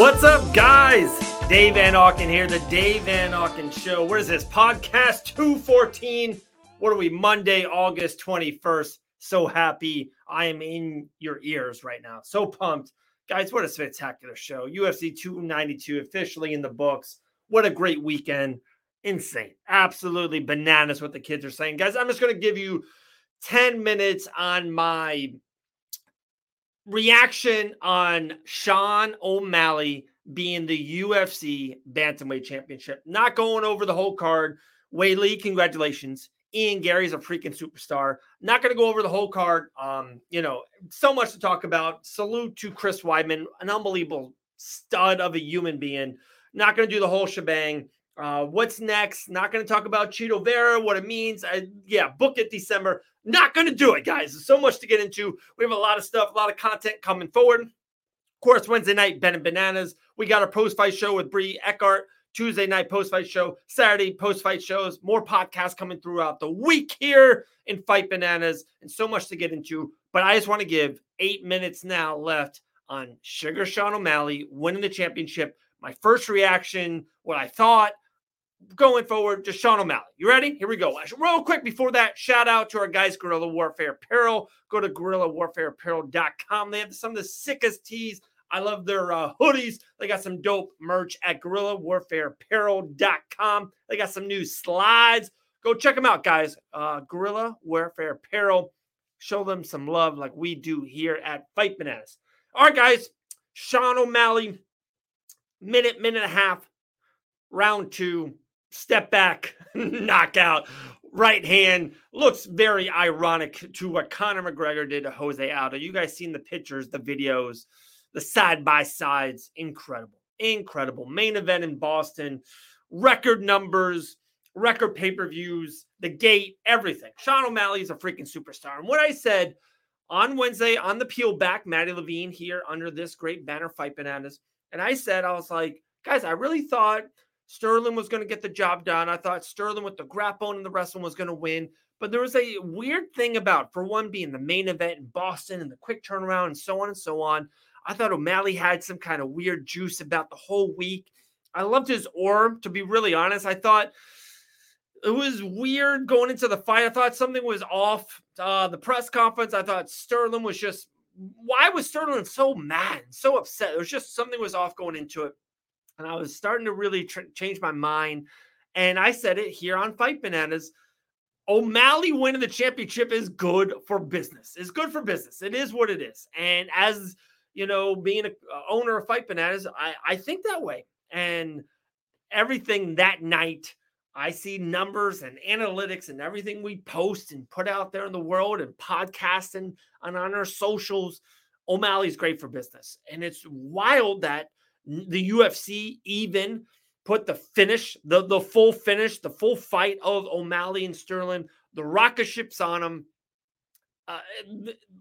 What's up, guys? Dave Van Auken here, the Dave Van Auken Show. What is this? Podcast 214. What are we? Monday, August 21st. So happy I am in your ears right now. So pumped. Guys, what a spectacular show. UFC 292 officially in the books. What a great weekend. Insane. Absolutely bananas what the kids are saying. Guys, I'm just going to give you 10 minutes on my reaction on Sean O'Malley being the UFC Bantamweight Championship. Not going over the whole card. Weili, congratulations. Ian Garry's a freaking superstar. Not going to go over the whole card. Um, you know, so much to talk about. Salute to Chris Weidman, an unbelievable stud of a human being. Not going to do the whole shebang. Uh, what's next? Not going to talk about Chito Vera, what it means. I, yeah, book it December. Not going to do it, guys. There's so much to get into. We have a lot of stuff, a lot of content coming forward. Of course, Wednesday night, Ben and Bananas. We got our post fight show with Brie Eckhart. Tuesday night post fight show, Saturday post fight shows, more podcasts coming throughout the week here in Fight Bananas, and so much to get into. But I just want to give eight minutes now left on Suga Sean O'Malley winning the championship. My first reaction, what I thought, going forward, just Sean O'Malley. You ready? Here we go. Real quick before that, shout out to our guys, Guerrilla Warfare Apparel. Go to guerrillawarfareapparel.com. They have some of the sickest tees. I love their uh, hoodies. They got some dope merch at guerrillawarfareapparel.com. They got some new slides. Go check them out, guys. Uh, Guerrilla Warfare Apparel. Show them some love like we do here at Fight Bananas. All right, guys. Sean O'Malley, minute, minute and a half, round two step back, knockout, right hand. Looks very ironic to what Conor McGregor did to Jose Aldo. You guys seen the pictures, the videos, the side by sides. Incredible. Incredible. Main event in Boston, record numbers, record pay per views, the gate, everything. Sean O'Malley is a freaking superstar. And what I said on Wednesday on the peel back, Maddie Levine here under this great banner, Fight Bananas. And I said, I was like, guys, I really thought Sterling was going to get the job done. I thought Sterling with the grapple and the wrestling was going to win. But there was a weird thing about, for one, being the main event in Boston and the quick turnaround and so on and so on. I thought O'Malley had some kind of weird juice about the whole week. I loved his orb, to be really honest. I thought it was weird going into the fight. I thought something was off. Uh, the press conference, I thought Sterling was just. Why was Sterling so mad, so upset? It was just something was off going into it and I was starting to really tr- change my mind. And I said it here on Fight Bananas. O'Malley winning the championship is good for business. It's good for business. It is what it is. And as you know, being a owner of Fight Bananas, I, I think that way. And everything that night, I see numbers and analytics and everything we post and put out there in the world and podcast and, and on our socials. O'Malley's great for business. And it's wild that the UFC even put the finish, the, the full finish, the full fight of O'Malley and Sterling, the rocket ships on them. Uh,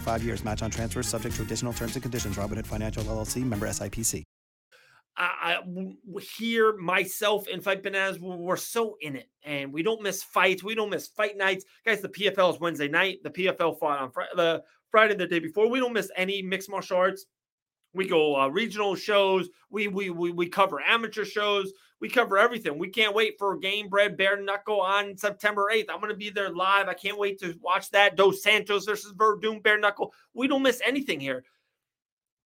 five years. Match on transfers subject to additional terms and conditions. Robinhood Financial LLC member SIPC. I, I here myself and Fight Bananas, we're so in it, and we don't miss fights. We don't miss fight nights, guys. The PFL is Wednesday night. The PFL fought on Friday, the Friday the day before. We don't miss any mixed martial arts. We go uh, regional shows. We, we we we cover amateur shows. We cover everything. We can't wait for Gamebred Bare Knuckle on September 8th. I'm going to be there live. I can't wait to watch that. Dos Santos versus Werdum Bare Knuckle. We don't miss anything here.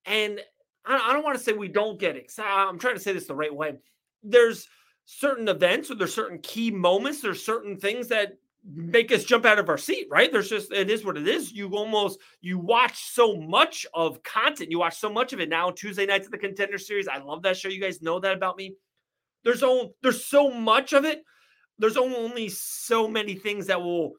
And I I don't want to say we don't get it. I'm trying to say this the right way. There's certain events or there's certain key moments. There's certain things that make us jump out of our seat, right? There's just it is what it is. You almost you watch so much of content. You watch so much of it now. Tuesday nights of the Contender Series. I love that show. You guys know that about me. There's only there's so much of it. There's only so many things that will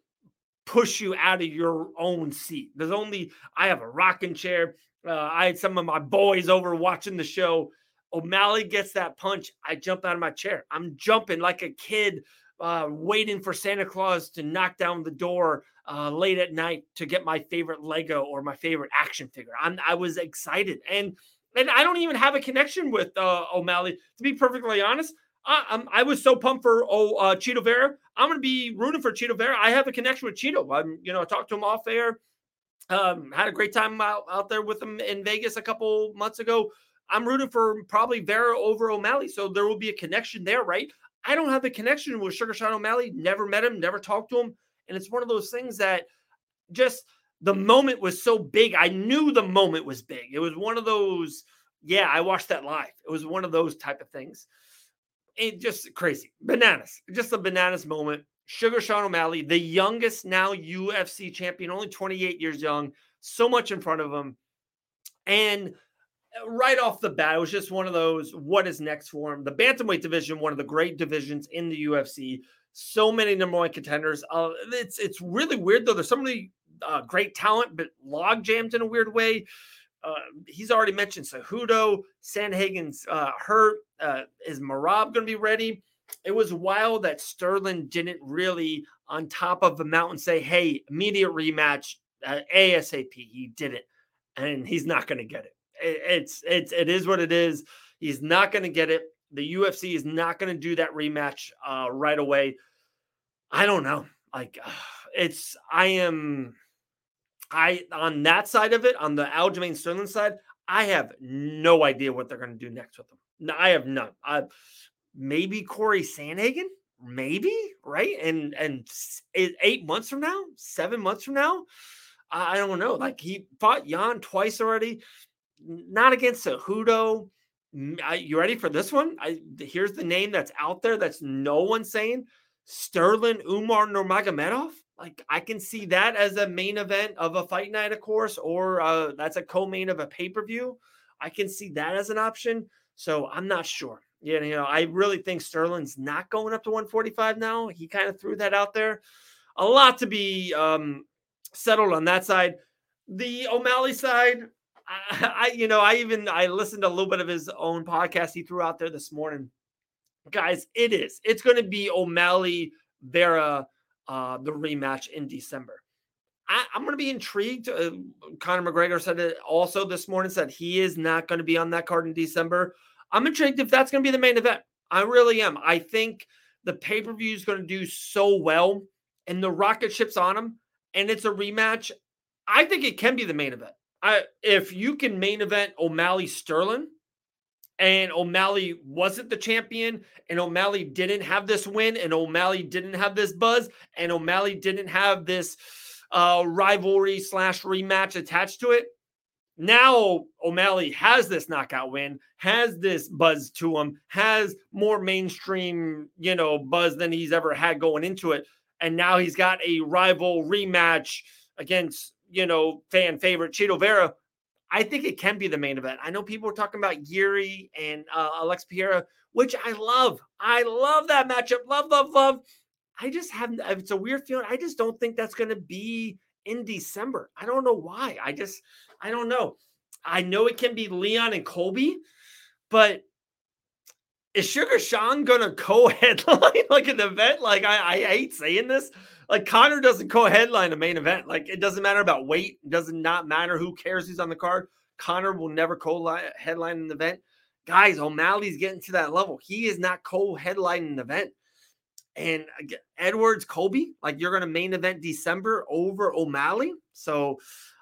push you out of your own seat. There's only I have a rocking chair. Uh, I had some of my boys over watching the show. O'Malley gets that punch, I jump out of my chair. I'm jumping like a kid uh, waiting for Santa Claus to knock down the door uh, late at night to get my favorite Lego or my favorite action figure. I'm, I was excited, and and I don't even have a connection with uh, O'Malley. To be perfectly honest, I, I'm, I was so pumped for oh, uh, Chito Vera. I'm going to be rooting for Chito Vera. I have a connection with Chito. I'm, you know, I talked to him off air. Um, had a great time out, out there with him in Vegas a couple months ago. I'm rooting for probably Vera over O'Malley. So there will be a connection there, right? I don't have the connection with Suga Sean O'Malley. Never met him, never talked to him. And it's one of those things that just the moment was so big. I knew the moment was big. It was one of those, yeah, I watched that live. It was one of those type of things. It just crazy. Bananas. Just a bananas moment. Suga Sean O'Malley, the youngest now UFC champion, only 28 years young, so much in front of him. And right off the bat, it was just one of those what is next for him? The bantamweight division, one of the great divisions in the UFC. So many number one contenders. Uh, it's it's really weird though. There's so many uh, great talent, but log jammed in a weird way. Uh, he's already mentioned Cejudo, Sandhagen's uh, hurt. Uh, is Merab going to be ready? It was wild that Sterling didn't really, on top of the mountain, say, "Hey, immediate rematch, uh, ASAP." He didn't, and he's not going to get it. It. It's it's it is what it is. He's not going to get it. The UFC is not going to do that rematch uh, right away. I don't know. Like, it's I am I on that side of it, on the Aljamain Sterling side, I have no idea what they're going to do next with them. No, I have none. I, maybe Corey Sandhagen, maybe right, and and eight months from now, seven months from now, I don't know. Like he fought Yan twice already, not against Cejudo. You ready for this one? I here's the name that's out there that's no one saying Sterling Umar Nurmagomedov. Like I can see that as a main event of a fight night, of course, or uh, that's a co-main of a pay-per-view. I can see that as an option. So I'm not sure. Yeah, you know, I really think Sterling's not going up to 145 now. He kind of threw that out there. A lot to be um, settled on that side. The O'Malley side, I, you know, I even I listened to a little bit of his own podcast he threw out there this morning. Guys, it is. It's going to be O'Malley Vera uh, the rematch in December. I, am going to be intrigued. Uh, Conor McGregor said it also this morning, said he is not going to be on that card in December. I'm intrigued if that's going to be the main event. I really am. I think the pay per view is going to do so well, and the rocket ships on them, and it's a rematch. I think it can be the main event. I if you can main event O'Malley Sterling, and O'Malley wasn't the champion, and O'Malley didn't have this win, and O'Malley didn't have this buzz, and O'Malley didn't have this uh, rivalry slash rematch attached to it. Now O'Malley has this knockout win, has this buzz to him, has more mainstream, you know, buzz than he's ever had going into it, and now he's got a rival rematch against, you know, fan favorite Chito Vera I think it can be the main event. I know people are talking about Yuri and uh, Alex Pereira, which I love. I love that matchup. Love, love, love. I just haven't. It's a weird feeling. I just don't think that's going to be in December. I don't know why. I just, I don't know. I know it can be Leon and Colby, but is Suga Sean gonna co-headline like an event? Like I, I hate saying this, like Conor doesn't co-headline a main event. Like it doesn't matter about weight. It does not matter who cares who's on the card. Conor will never co-headline an event. Guys, O'Malley's getting to that level. He is not co-headlining an event. And Edwards, Colby, like you're going to main event December over O'Malley. So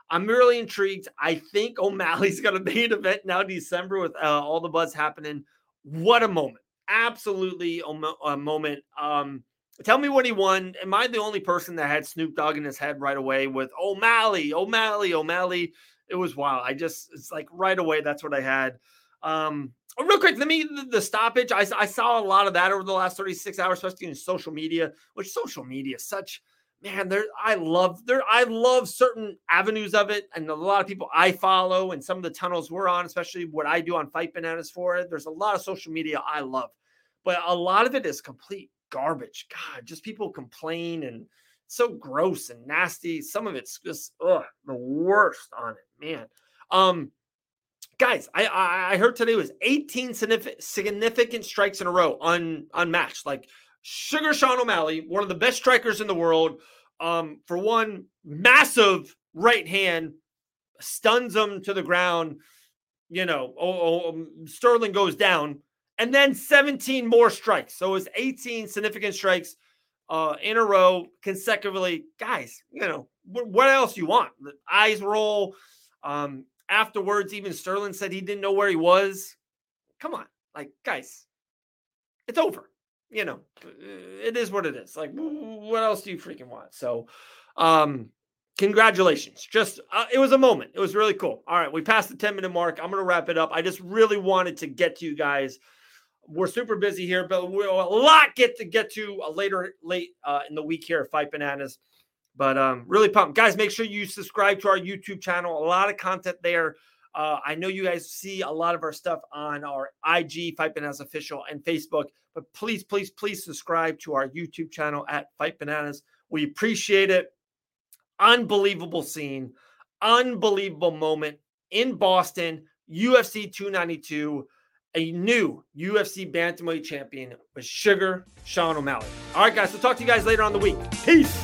I'm really intrigued. I think O'Malley's going to main event now December with uh, all the buzz happening. What a moment! Absolutely a, moment. Um, Tell me what he won. Am I the only person that had Snoop Dogg in his head right away with O'Malley, O'Malley, O'Malley? It was wild. I just, it's like right away, that's what I had. Um, oh, real quick, let me the, the stoppage. I, I saw a lot of that over the last 36 hours, especially in social media, which social media such man, there I love there, I love certain avenues of it, and a lot of people I follow and some of the tunnels we're on, especially what I do on Fight Bananas for it. There's a lot of social media I love, but a lot of it is complete garbage. God, just people complain and so gross and nasty. Some of it's just ugh, the worst on it, man. Um, guys, I, I heard today was 18 significant strikes in a row, un, unmatched. Like Suga Sean O'Malley, one of the best strikers in the world. Um, for one, massive right hand stuns him to the ground. You know, oh, oh, um, Sterling goes down, and then 17 more strikes. So it was 18 significant strikes uh, in a row consecutively. Guys, you know, what, else you want? The eyes roll. Um, afterwards, even Sterling said he didn't know where he was. Come on, like guys, it's over. You know, it is what it is. Like, what else do you freaking want? So, um, congratulations. Just uh, it was a moment. It was really cool. All right, we passed the 10 minute mark. I'm gonna wrap it up. I just really wanted to get to you guys. We're super busy here, but we'll a lot get to get to uh, later late uh, in the week here at Fight Bananas. But um, really pumped. Guys, make sure you subscribe to our YouTube channel. A lot of content there. Uh, I know you guys see a lot of our stuff on our IG, Fight Bananas Official, and Facebook. But please, please, please subscribe to our YouTube channel at Fight Bananas. We appreciate it. Unbelievable scene, unbelievable moment in Boston, UFC 292. A new UFC bantamweight champion with Suga Sean O'Malley. All right, guys. We'll talk to you guys later on the week. Peace.